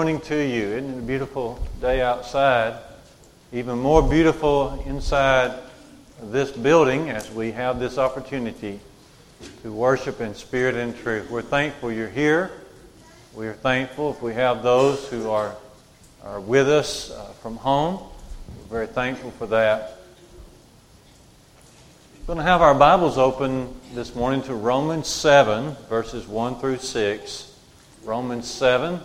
Morning to you. Isn't it a beautiful day outside? Even more beautiful inside this building as we have this opportunity to worship in spirit and truth. We're thankful you're here. We are thankful if we have those who are, are with us uh, from home. We're very thankful for that. We're going to have our Bibles open this morning to Romans 7, verses 1 through 6. Romans 7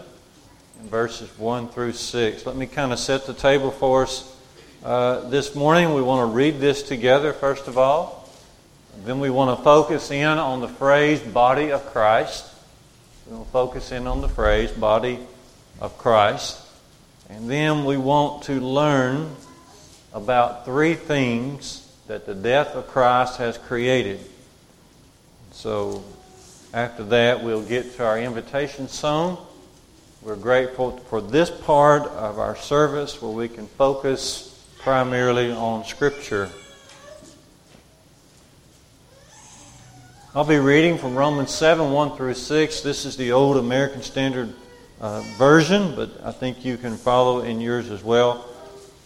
verses 1 through 6. Let me kind of set the table for us uh, this morning. We want to read this together, first of all. Then we want to focus in on the phrase body of Christ. We want to focus in on the phrase body of Christ. And then we want to learn about three things that the death of Christ has created. So after that, we'll get to our invitation song. We're grateful for this part of our service where we can focus primarily on Scripture. I'll be reading from Romans 7 1 through 6. This is the old American Standard uh, Version, but I think you can follow in yours as well.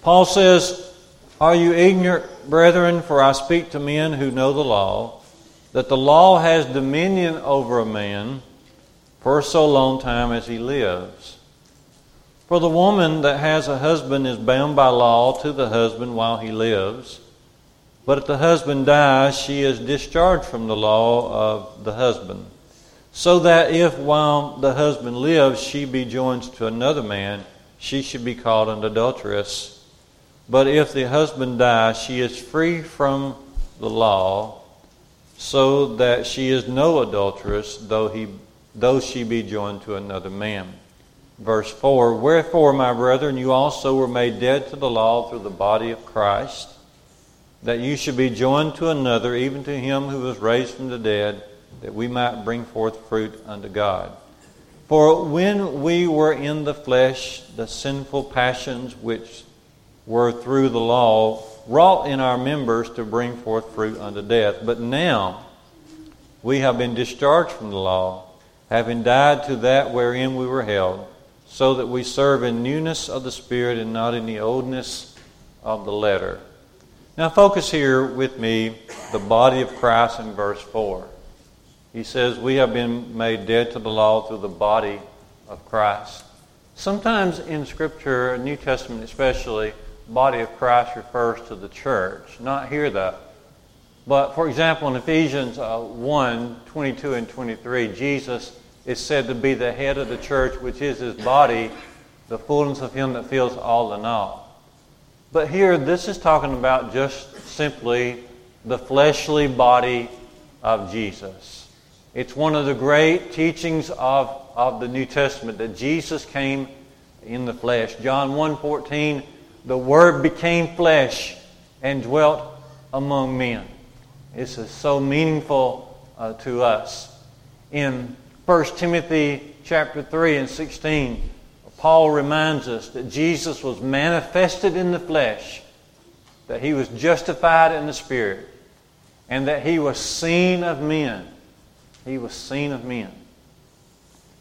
Paul says, Are you ignorant, brethren, for I speak to men who know the law, that the law has dominion over a man for so long time as he lives. For the woman that has a husband is bound by law to the husband while he lives. But if the husband dies, she is discharged from the law of the husband. So that if while the husband lives she be joined to another man, she should be called an adulteress. But if the husband dies, she is free from the law, so that she is no adulteress, though he though she be joined to another man. Verse 4 Wherefore, my brethren, you also were made dead to the law through the body of Christ, that you should be joined to another, even to him who was raised from the dead, that we might bring forth fruit unto God. For when we were in the flesh, the sinful passions which were through the law wrought in our members to bring forth fruit unto death. But now we have been discharged from the law having died to that wherein we were held, so that we serve in newness of the Spirit and not in the oldness of the letter. Now, focus here with me the body of Christ in verse 4. He says, We have been made dead to the law through the body of Christ. Sometimes in Scripture, New Testament especially, body of Christ refers to the church. Not here, though. But for example, in Ephesians uh, 1 22 and 23, Jesus is said to be the head of the church, which is his body, the fullness of him that fills all in all. But here, this is talking about just simply the fleshly body of Jesus. It's one of the great teachings of, of the New Testament that Jesus came in the flesh. John 1.14, the Word became flesh and dwelt among men. This is so meaningful uh, to us. In 1 Timothy chapter 3 and 16, Paul reminds us that Jesus was manifested in the flesh, that he was justified in the spirit, and that he was seen of men. He was seen of men.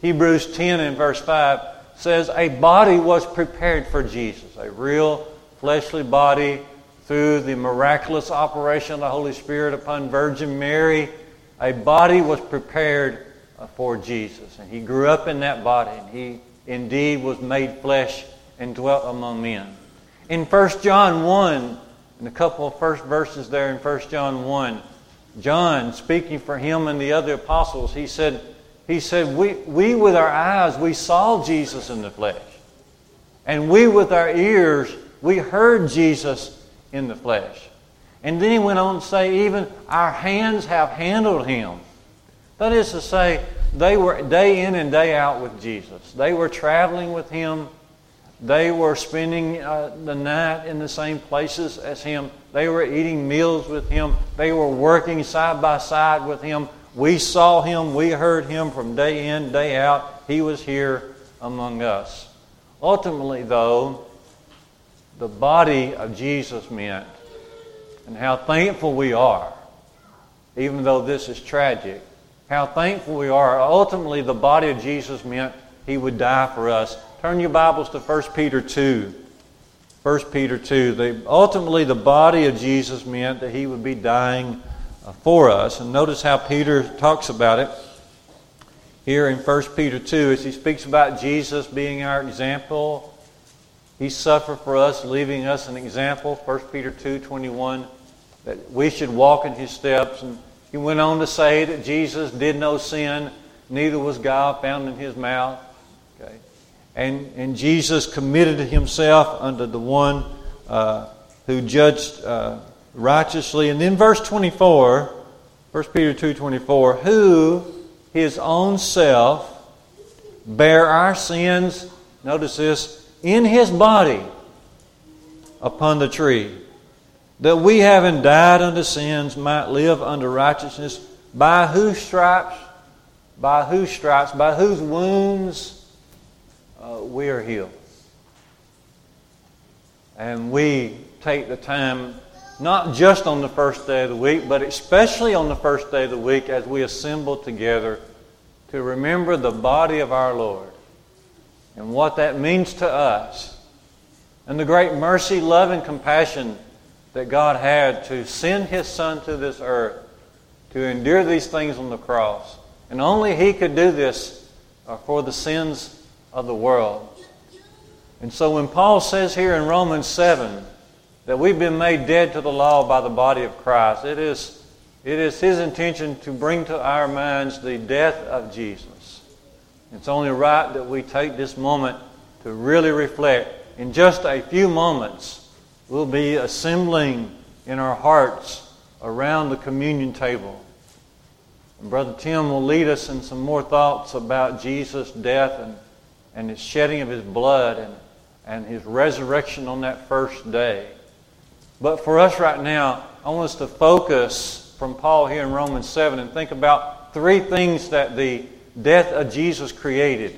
Hebrews 10 and verse 5 says, A body was prepared for Jesus, a real fleshly body through the miraculous operation of the Holy Spirit upon Virgin Mary, a body was prepared for Jesus. And he grew up in that body, and he indeed was made flesh and dwelt among men. In 1 John 1, in a couple of first verses there in 1 John 1, John, speaking for him and the other apostles, he said, he said we, we with our eyes, we saw Jesus in the flesh. And we with our ears, we heard Jesus in the flesh. And then he went on to say, even our hands have handled him. That is to say, they were day in and day out with Jesus. They were traveling with him. They were spending uh, the night in the same places as him. They were eating meals with him. They were working side by side with him. We saw him. We heard him from day in, day out. He was here among us. Ultimately, though, the body of Jesus meant and how thankful we are, even though this is tragic, how thankful we are. Ultimately, the body of Jesus meant he would die for us turn your Bibles to 1 Peter 2. 1 Peter 2. They, ultimately, the body of Jesus meant that he would be dying uh, for us. And notice how Peter talks about it here in 1 Peter 2 as he speaks about Jesus being our example. He suffered for us, leaving us an example. 1 Peter 2 21, that we should walk in his steps. And he went on to say that Jesus did no sin, neither was God found in his mouth. Okay. And, and Jesus committed himself unto the one uh, who judged uh, righteously. And then verse 24, 1 Peter 2 24, who his own self bare our sins, notice this, in his body upon the tree, that we having died unto sins might live unto righteousness, by whose stripes, by whose stripes, by whose wounds uh, we are healed. And we take the time, not just on the first day of the week, but especially on the first day of the week as we assemble together to remember the body of our Lord and what that means to us and the great mercy, love, and compassion that God had to send His Son to this earth to endure these things on the cross. And only He could do this uh, for the sins of the world. And so when Paul says here in Romans 7 that we've been made dead to the law by the body of Christ, it is, it is his intention to bring to our minds the death of Jesus. It's only right that we take this moment to really reflect. In just a few moments, we'll be assembling in our hearts around the communion table. And Brother Tim will lead us in some more thoughts about Jesus' death and, and his shedding of his blood and, and his resurrection on that first day. But for us right now, I want us to focus from Paul here in Romans 7 and think about three things that the death of Jesus created.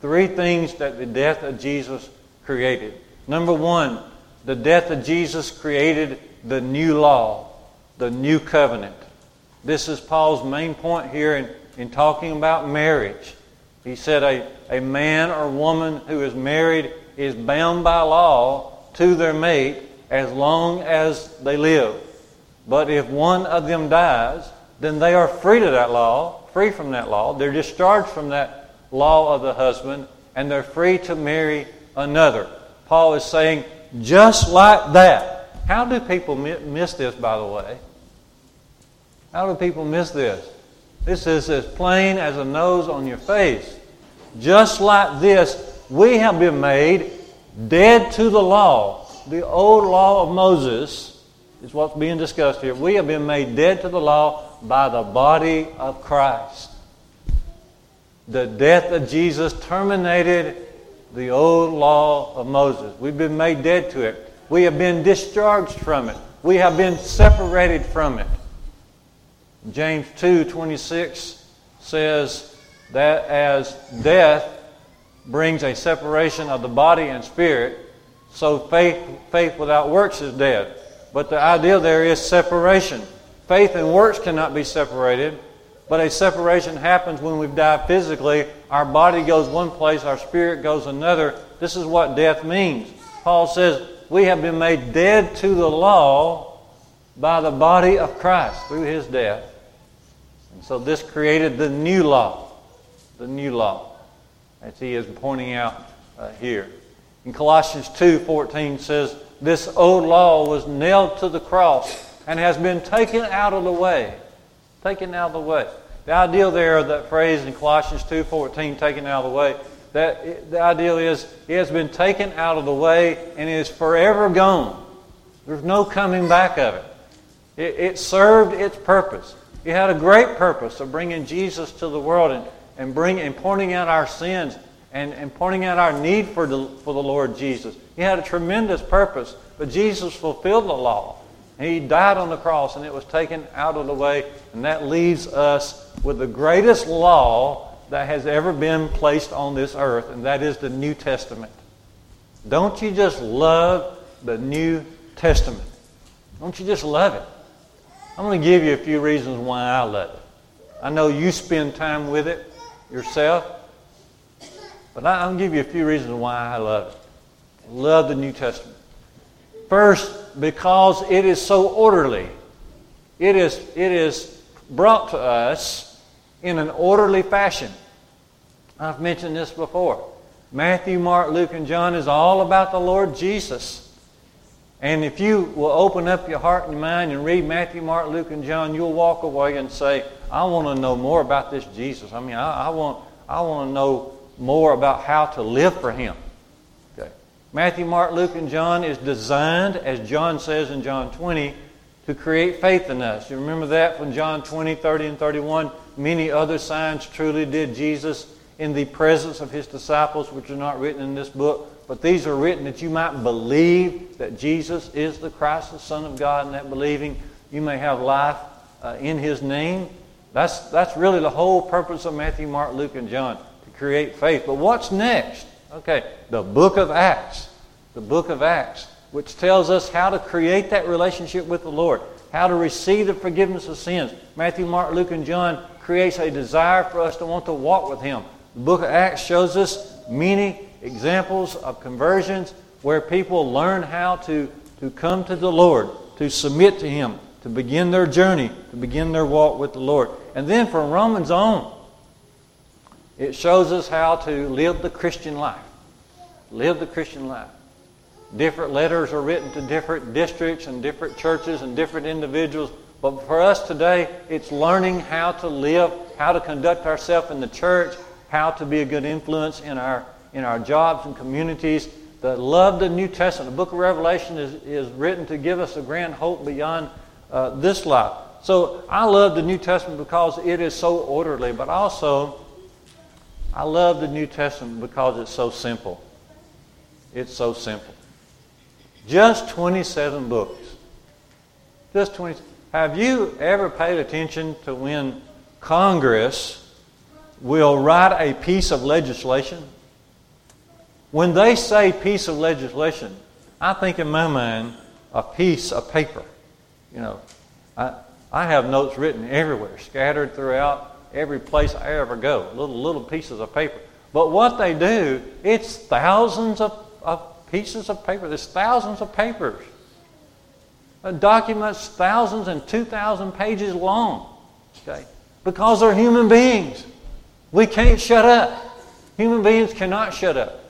Three things that the death of Jesus created. Number one, the death of Jesus created the new law, the new covenant. This is Paul's main point here in, in talking about marriage. He said a, a man or woman who is married is bound by law to their mate as long as they live. But if one of them dies, then they are free to that law, free from that law. They're discharged from that law of the husband, and they're free to marry another. Paul is saying, just like that. How do people miss this, by the way? How do people miss this? This is as plain as a nose on your face. Just like this, we have been made dead to the law. The old law of Moses is what's being discussed here. We have been made dead to the law by the body of Christ. The death of Jesus terminated the old law of Moses. We've been made dead to it. We have been discharged from it. We have been separated from it. James 2:26 says that as death brings a separation of the body and spirit, so faith faith without works is dead. But the idea there is separation. Faith and works cannot be separated, but a separation happens when we've died physically. Our body goes one place, our spirit goes another. This is what death means. Paul says, We have been made dead to the law by the body of Christ through his death. And so this created the new law. The new law, as he is pointing out uh, here. In Colossians 2:14 says, This old law was nailed to the cross and has been taken out of the way. Taken out of the way. The idea there of that phrase in Colossians 2.14, taken out of the way, that the idea is it has been taken out of the way and is forever gone. There's no coming back of it. It, it served its purpose. It had a great purpose of bringing Jesus to the world and, and, bring, and pointing out our sins and, and pointing out our need for the, for the Lord Jesus. He had a tremendous purpose, but Jesus fulfilled the law. He died on the cross and it was taken out of the way, and that leaves us with the greatest law that has ever been placed on this earth, and that is the New Testament. Don't you just love the New Testament? Don't you just love it? I'm going to give you a few reasons why I love it. I know you spend time with it yourself, But I'm going to give you a few reasons why I love it. love the New Testament. First, because it is so orderly. It is, it is brought to us in an orderly fashion. I've mentioned this before. Matthew, Mark, Luke, and John is all about the Lord Jesus. And if you will open up your heart and your mind and read Matthew, Mark, Luke, and John, you'll walk away and say, I want to know more about this Jesus. I mean, I, I want, I want to know more about how to live for Him. Matthew, Mark, Luke, and John is designed, as John says in John 20, to create faith in us. You remember that from John 20, 30, and 31? Many other signs truly did Jesus in the presence of his disciples, which are not written in this book. But these are written that you might believe that Jesus is the Christ, the Son of God, and that believing you may have life uh, in His name. That's, that's really the whole purpose of Matthew, Mark, Luke, and John, to create faith. But what's next? Okay, the book of Acts. The book of Acts, which tells us how to create that relationship with the Lord, how to receive the forgiveness of sins. Matthew, Mark, Luke, and John creates a desire for us to want to walk with Him. The book of Acts shows us many examples of conversions where people learn how to, to come to the Lord, to submit to Him, to begin their journey, to begin their walk with the Lord. And then from Romans on, it shows us how to live the Christian life. Live the Christian life. Different letters are written to different districts and different churches and different individuals. But for us today, it's learning how to live, how to conduct ourselves in the church, how to be a good influence in our in our jobs and communities that love of the New Testament. The book of Revelation is, is written to give us a grand hope beyond uh, this life. So I love the New Testament because it is so orderly, but also I love the New Testament because it's so simple. It's so simple. Just 27 books. Just 20. Have you ever paid attention to when Congress will write a piece of legislation? When they say piece of legislation, I think in my mind a piece of paper. You know, I, I have notes written everywhere, scattered throughout every place I ever go, little little pieces of paper. But what they do, it's thousands of, of pieces of paper. There's thousands of papers. Document's thousands and two thousand pages long. Okay? Because they're human beings. We can't shut up. Human beings cannot shut up.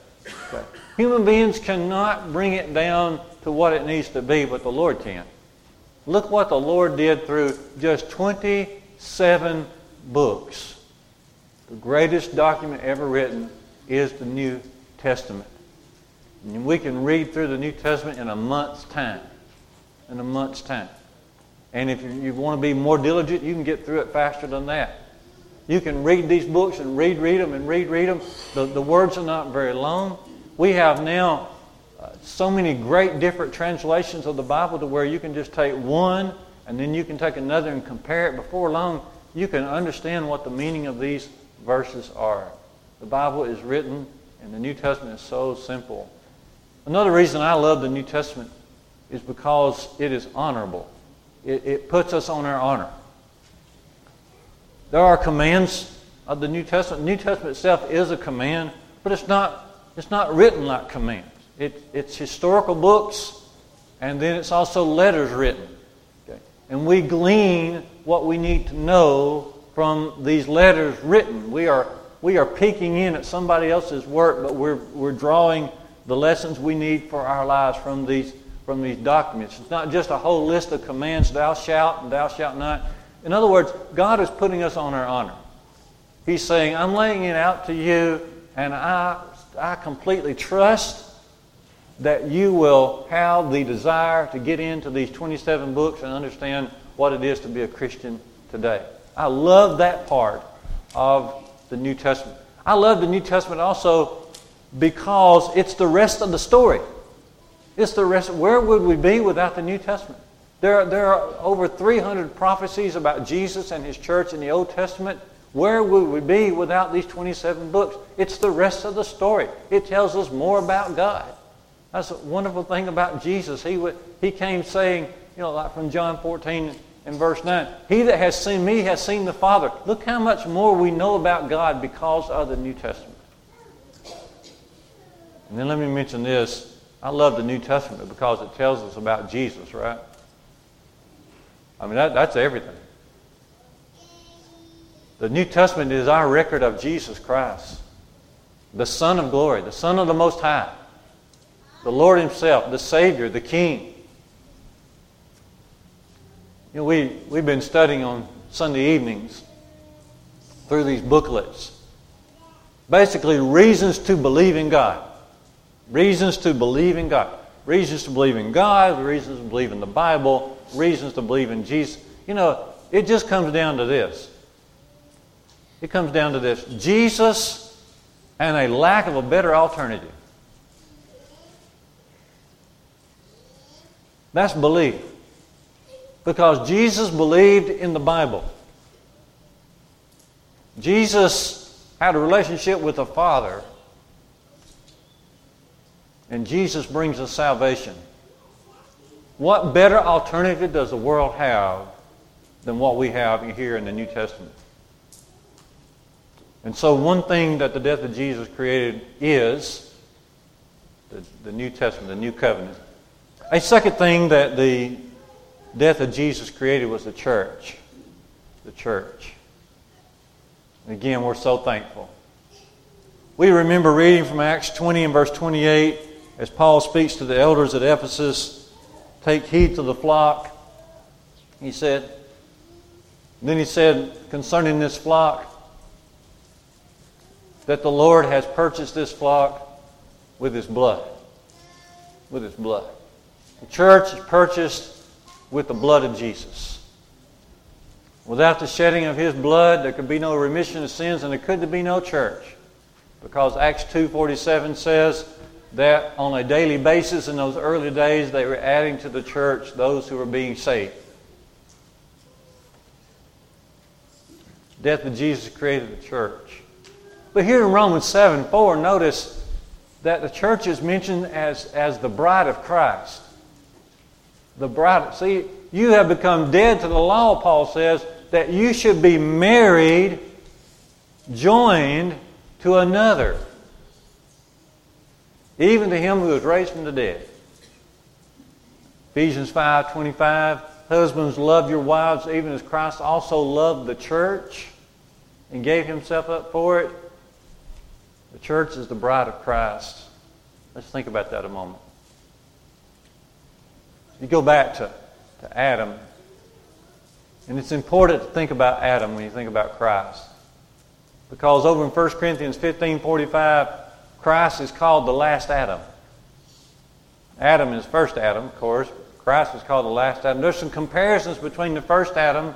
Human beings cannot bring it down to what it needs to be, but the Lord can. Look what the Lord did through just 27 books. The greatest document ever written is the New Testament. And we can read through the New Testament in a month's time. In a month's time. And if you want to be more diligent, you can get through it faster than that. You can read these books and read, read them and read, read them. The, the words are not very long we have now uh, so many great different translations of the Bible to where you can just take one and then you can take another and compare it. Before long, you can understand what the meaning of these verses are. The Bible is written and the New Testament is so simple. Another reason I love the New Testament is because it is honorable. It, it puts us on our honor. There are commands of the New Testament. The New Testament itself is a command, but it's not it's not written like commands. It, it's historical books, and then it's also letters written. Okay? And we glean what we need to know from these letters written. We are, we are peeking in at somebody else's work, but we're, we're drawing the lessons we need for our lives from these, from these documents. It's not just a whole list of commands, thou shalt and thou shalt not. In other words, God is putting us on our honor. He's saying, I'm laying it out to you, and I I completely trust that you will have the desire to get into these 27 books and understand what it is to be a Christian today. I love that part of the New Testament. I love the New Testament also because it's the rest of the story. It's the rest. Where would we be without the New Testament? There, there are over 300 prophecies about Jesus and his church in the Old Testament. Where would we be without these 27 books? It's the rest of the story. It tells us more about God. That's a wonderful thing about Jesus. He, would, he came saying, you know, like from John 14 and verse 9, He that has seen me has seen the Father. Look how much more we know about God because of the New Testament. And then let me mention this. I love the New Testament because it tells us about Jesus, right? I mean, that, that's everything. The New Testament is our record of Jesus Christ, the Son of glory, the Son of the Most High, the Lord Himself, the Savior, the King. You know, we, we've been studying on Sunday evenings through these booklets. Basically, reasons to believe in God. Reasons to believe in God. Reasons to believe in God, reasons to believe in the Bible, reasons to believe in Jesus. You know, it just comes down to this. It comes down to this Jesus and a lack of a better alternative. That's belief. Because Jesus believed in the Bible. Jesus had a relationship with the Father. And Jesus brings us salvation. What better alternative does the world have than what we have here in the New Testament? And so, one thing that the death of Jesus created is the, the New Testament, the New Covenant. A second thing that the death of Jesus created was the church. The church. And again, we're so thankful. We remember reading from Acts 20 and verse 28 as Paul speaks to the elders at Ephesus take heed to the flock. He said, then he said concerning this flock, that the Lord has purchased this flock with his blood. With his blood. The church is purchased with the blood of Jesus. Without the shedding of his blood, there could be no remission of sins and there could be no church. Because Acts 2.47 says that on a daily basis in those early days, they were adding to the church those who were being saved. Death of Jesus created the church. But here in Romans 7 4, notice that the church is mentioned as, as the bride of Christ. The bride. See, you have become dead to the law, Paul says, that you should be married, joined to another, even to him who was raised from the dead. Ephesians 5 25. Husbands, love your wives even as Christ also loved the church and gave himself up for it. The church is the bride of Christ. Let's think about that a moment. You go back to, to Adam and it's important to think about Adam when you think about Christ. Because over in 1 Corinthians 15 45, Christ is called the last Adam. Adam is first Adam, of course. Christ is called the last Adam. There's some comparisons between the first Adam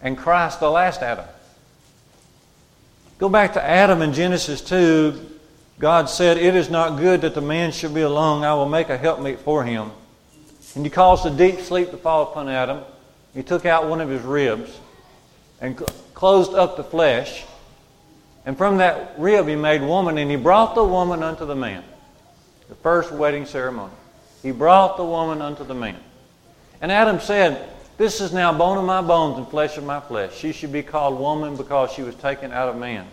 and Christ, the last Adam. Go back to Adam in Genesis 2. God said, It is not good that the man should be alone. I will make a helpmeet for him. And he caused a deep sleep to fall upon Adam. He took out one of his ribs and closed up the flesh. And from that rib he made woman, and he brought the woman unto the man. The first wedding ceremony. He brought the woman unto the man. And Adam said, This is now bone of my bones and flesh of my flesh. She should be called woman because she was taken out of man.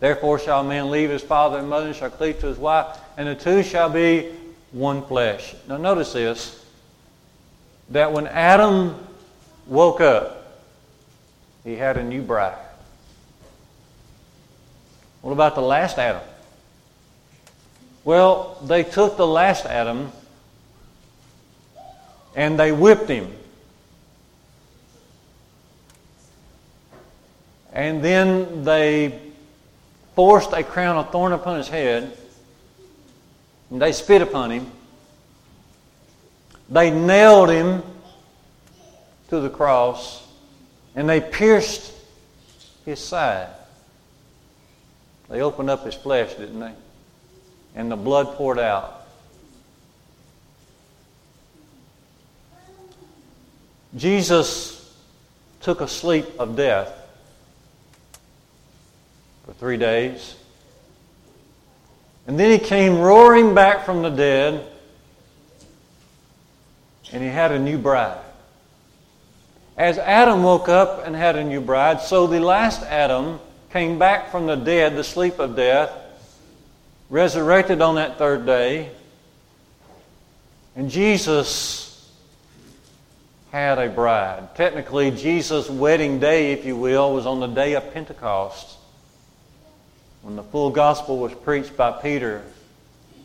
Therefore shall a man leave his father and mother and shall cleave to his wife, and the two shall be one flesh. Now notice this that when Adam woke up, he had a new bride. What about the last Adam? Well, they took the last Adam and they whipped him. And then they forced a crown of thorn upon his head. And they spit upon him. They nailed him to the cross and they pierced his side. They opened up his flesh, didn't they? And the blood poured out. Jesus took a sleep of death for three days. And then he came roaring back from the dead and he had a new bride. As Adam woke up and had a new bride, so the last Adam came back from the dead, the sleep of death, resurrected on that third day, and Jesus had a bride. Technically, Jesus' wedding day, if you will, was on the day of Pentecost. When the full gospel was preached by Peter,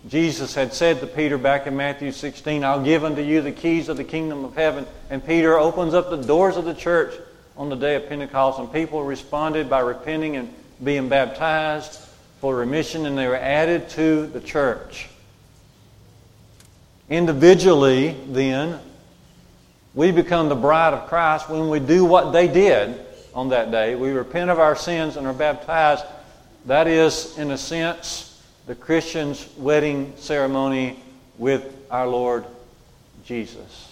Jesus had said to Peter back in Matthew 16, I'll give unto you the keys of the kingdom of heaven. And Peter opens up the doors of the church on the day of Pentecost, and people responded by repenting and being baptized for remission, and they were added to the church. Individually, then, we become the bride of Christ when we do what they did on that day. We repent of our sins and are baptized. That is, in a sense, the Christian's wedding ceremony with our Lord Jesus.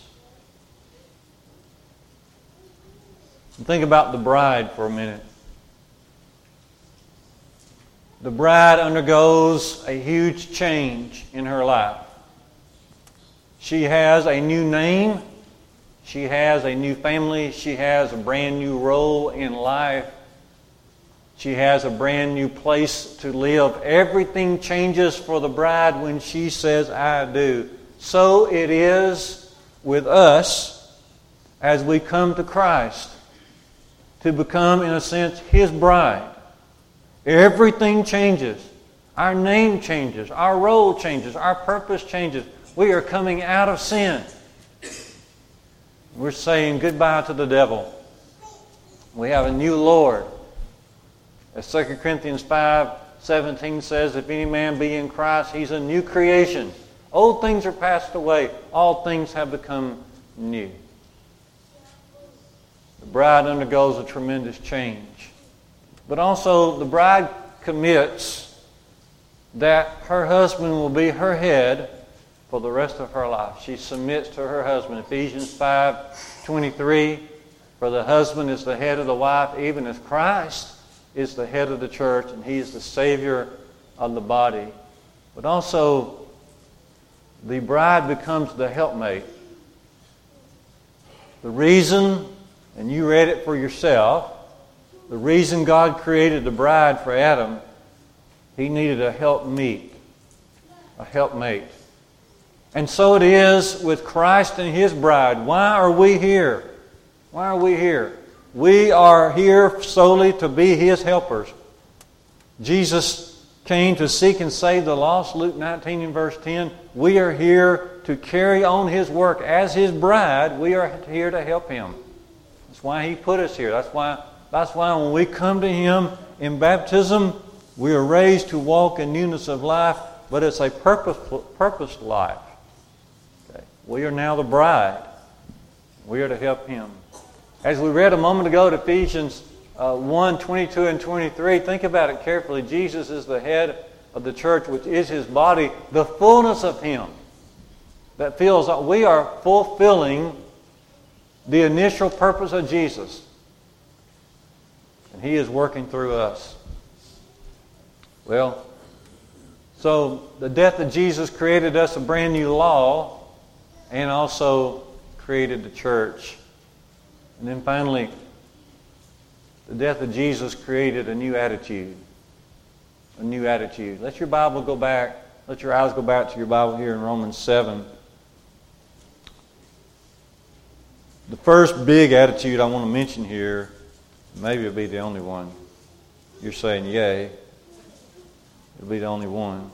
Think about the bride for a minute. The bride undergoes a huge change in her life. She has a new name. She has a new family. She has a brand new role in life. She has a brand new place to live. Everything changes for the bride when she says, I do. So it is with us as we come to Christ to become, in a sense, His bride. Everything changes. Our name changes. Our role changes. Our purpose changes. We are coming out of sin. We're saying goodbye to the devil. We have a new Lord. As 2 Corinthians 5 17 says, If any man be in Christ, he's a new creation. Old things are passed away, all things have become new. The bride undergoes a tremendous change. But also, the bride commits that her husband will be her head for the rest of her life. She submits to her husband. Ephesians 5 23. For the husband is the head of the wife, even as Christ is the head of the church, and he is the Savior of the body. But also, the bride becomes the helpmate. The reason, and you read it for yourself, the reason God created the bride for Adam, he needed a helpmeet, a helpmate. And so it is with Christ and his bride. Why are we here? Why are we here? We are here solely to be his helpers. Jesus came to seek and save the lost, Luke 19 and verse 10. We are here to carry on his work as his bride. We are here to help him. That's why he put us here. That's why that's why when we come to Him in baptism, we are raised to walk in newness of life, but it's a purposeful, purposed life. Okay. We are now the bride. We are to help Him. As we read a moment ago at Ephesians uh, 1 22 and 23, think about it carefully. Jesus is the head of the church, which is His body, the fullness of Him that feels that we are fulfilling the initial purpose of Jesus. And He is working through us. Well, so the death of Jesus created us a brand new law and also created the church. And then finally, the death of Jesus created a new attitude. A new attitude. Let your Bible go back. Let your eyes go back to your Bible here in Romans 7. The first big attitude I want to mention here Maybe it'll be the only one. You're saying yay. It'll be the only one.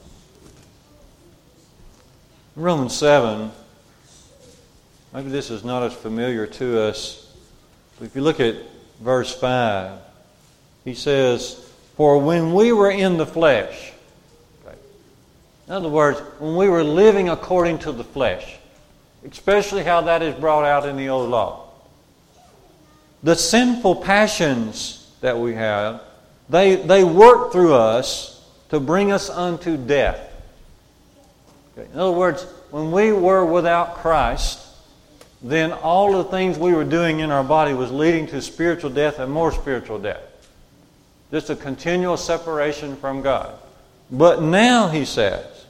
Romans 7, maybe this is not as familiar to us. If you look at verse 5, he says, For when we were in the flesh, in other words, when we were living according to the flesh, especially how that is brought out in the old law the sinful passions that we have, they, they work through us to bring us unto death. In other words, when we were without Christ, then all the things we were doing in our body was leading to spiritual death and more spiritual death. Just a continual separation from God. But now, he says,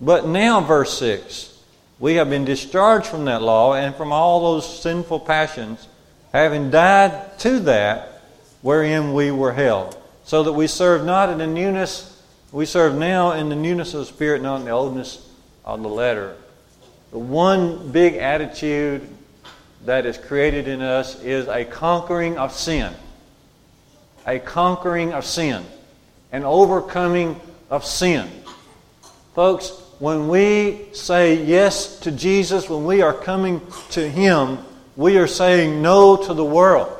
but now, verse 6, we have been discharged from that law and from all those sinful passions having died to that wherein we were held, so that we serve not in the newness We serve now in the newness of the Spirit, not in the oldness of the letter. The one big attitude that is created in us is a conquering of sin. A conquering of sin. An overcoming of sin. Folks, when we say yes to Jesus, when we are coming to Him, we are saying no to the world.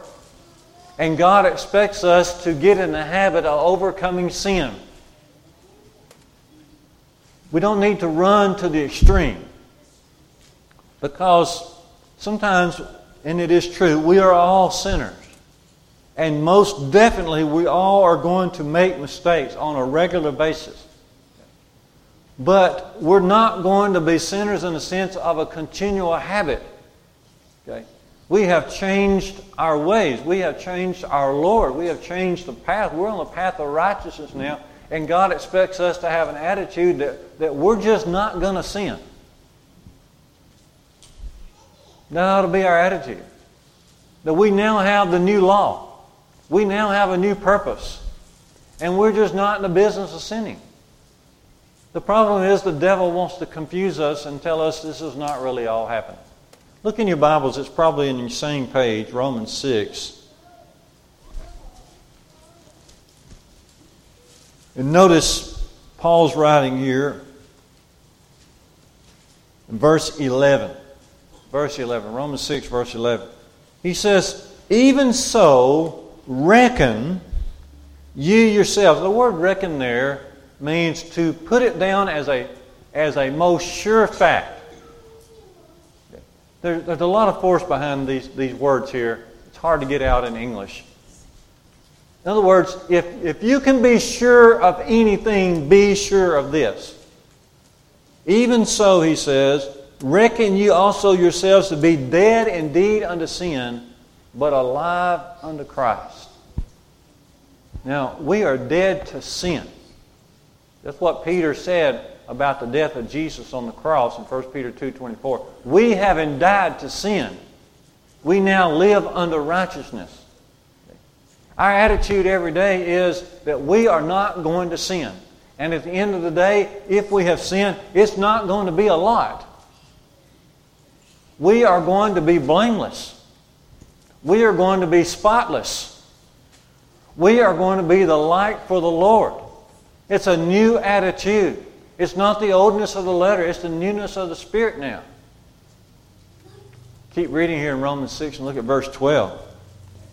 And God expects us to get in the habit of overcoming sin. We don't need to run to the extreme. Because sometimes, and it is true, we are all sinners. And most definitely, we all are going to make mistakes on a regular basis. But we're not going to be sinners in the sense of a continual habit. Okay? We have changed our ways. We have changed our Lord. We have changed the path. We're on the path of righteousness now. And God expects us to have an attitude that, that we're just not going to sin. Ought to be our attitude. That we now have the new law. We now have a new purpose. And we're just not in the business of sinning. The problem is the devil wants to confuse us and tell us this is not really all happening. Look in your Bibles, it's probably in your same page, Romans 6. And notice Paul's writing here in verse 11 verse 11. Romans 6, verse 11. He says, Even so, reckon you yourselves. The word reckon there means to put it down as a, as a most sure fact. There, there's a lot of force behind these, these words here. It's hard to get out in English. In other words, if, if you can be sure of anything, be sure of this. Even so, he says, Reckon you also yourselves to be dead indeed unto sin, but alive unto Christ. Now, we are dead to sin. That's what Peter said about the death of Jesus on the cross in 1 Peter 2.24. We having died to sin, we now live unto righteousness. Our attitude every day is that we are not going to sin. And at the end of the day, if we have sinned, it's not going to be a lot we are going to be blameless. We are going to be spotless. We are going to be the light for the Lord. It's a new attitude. It's not the oldness of the letter, it's the newness of the Spirit now. Keep reading here in Romans 6 and look at verse 12.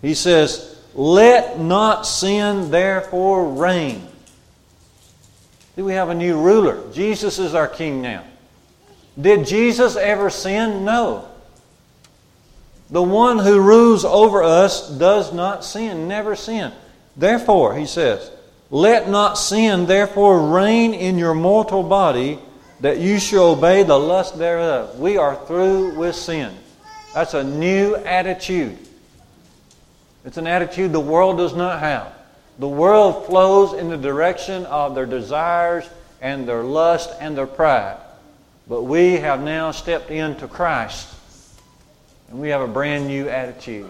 He says, Let not sin therefore reign. Do we have a new ruler? Jesus is our king now. Did Jesus ever sin? No. The one who rules over us does not sin, never sin. Therefore, he says, let not sin therefore reign in your mortal body that you shall obey the lust thereof. We are through with sin. That's a new attitude. It's an attitude the world does not have. The world flows in the direction of their desires and their lust and their pride. But we have now stepped into Christ and we have a brand new attitude.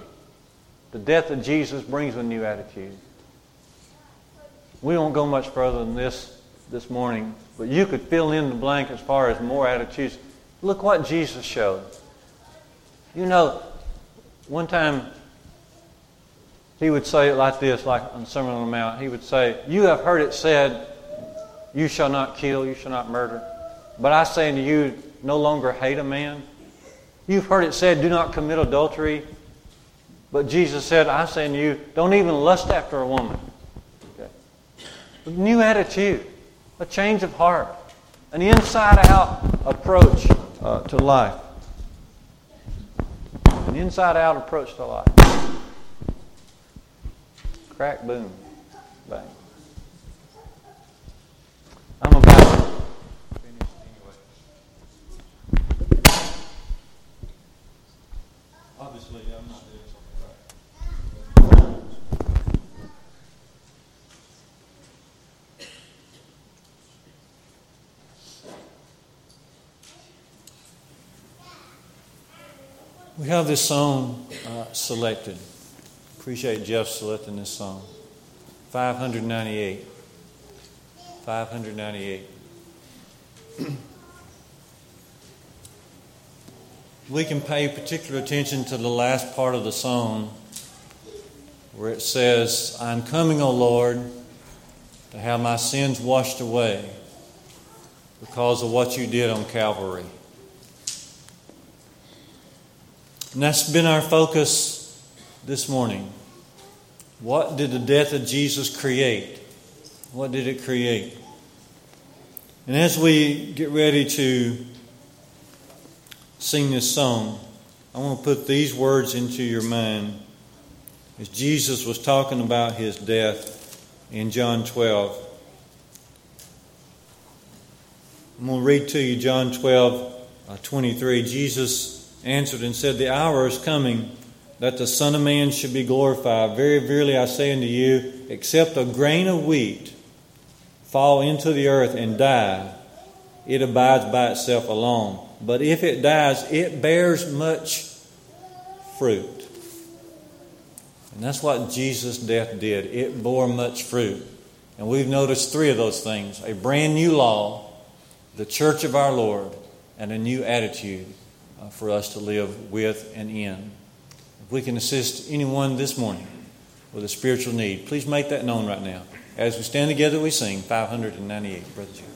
The death of Jesus brings a new attitude. We won't go much further than this this morning, but you could fill in the blank as far as more attitudes. Look what Jesus showed. You know, one time he would say it like this, like on the Sermon on the Mount. He would say, You have heard it said, You shall not kill, you shall not murder. But I say unto you, no longer hate a man. You've heard it said, do not commit adultery. But Jesus said, I say unto you, don't even lust after a woman. Okay. A new attitude, a change of heart, an inside out approach uh, to life. An inside out approach to life. Crack, boom, bang. I'm about Obviously, I'm not doing something right. We have this song uh, selected. Appreciate Jeff selecting this song. 598. 598. We can pay particular attention to the last part of the song where it says, I'm coming, O Lord, to have my sins washed away because of what you did on Calvary. And that's been our focus this morning. What did the death of Jesus create? What did it create? And as we get ready to sing this song, I want to put these words into your mind as Jesus was talking about his death in John 12. I'm going to read to you John 12, uh, 23. Jesus answered and said, The hour is coming that the Son of Man should be glorified. Very verily I say unto you, except a grain of wheat fall into the earth and die, it abides by itself alone. But if it dies, it bears much fruit. And that's what Jesus' death did. It bore much fruit. And we've noticed three of those things a brand new law, the church of our Lord, and a new attitude uh, for us to live with and in. If we can assist anyone this morning with a spiritual need, please make that known right now. As we stand together, we sing 598, Brother Jim.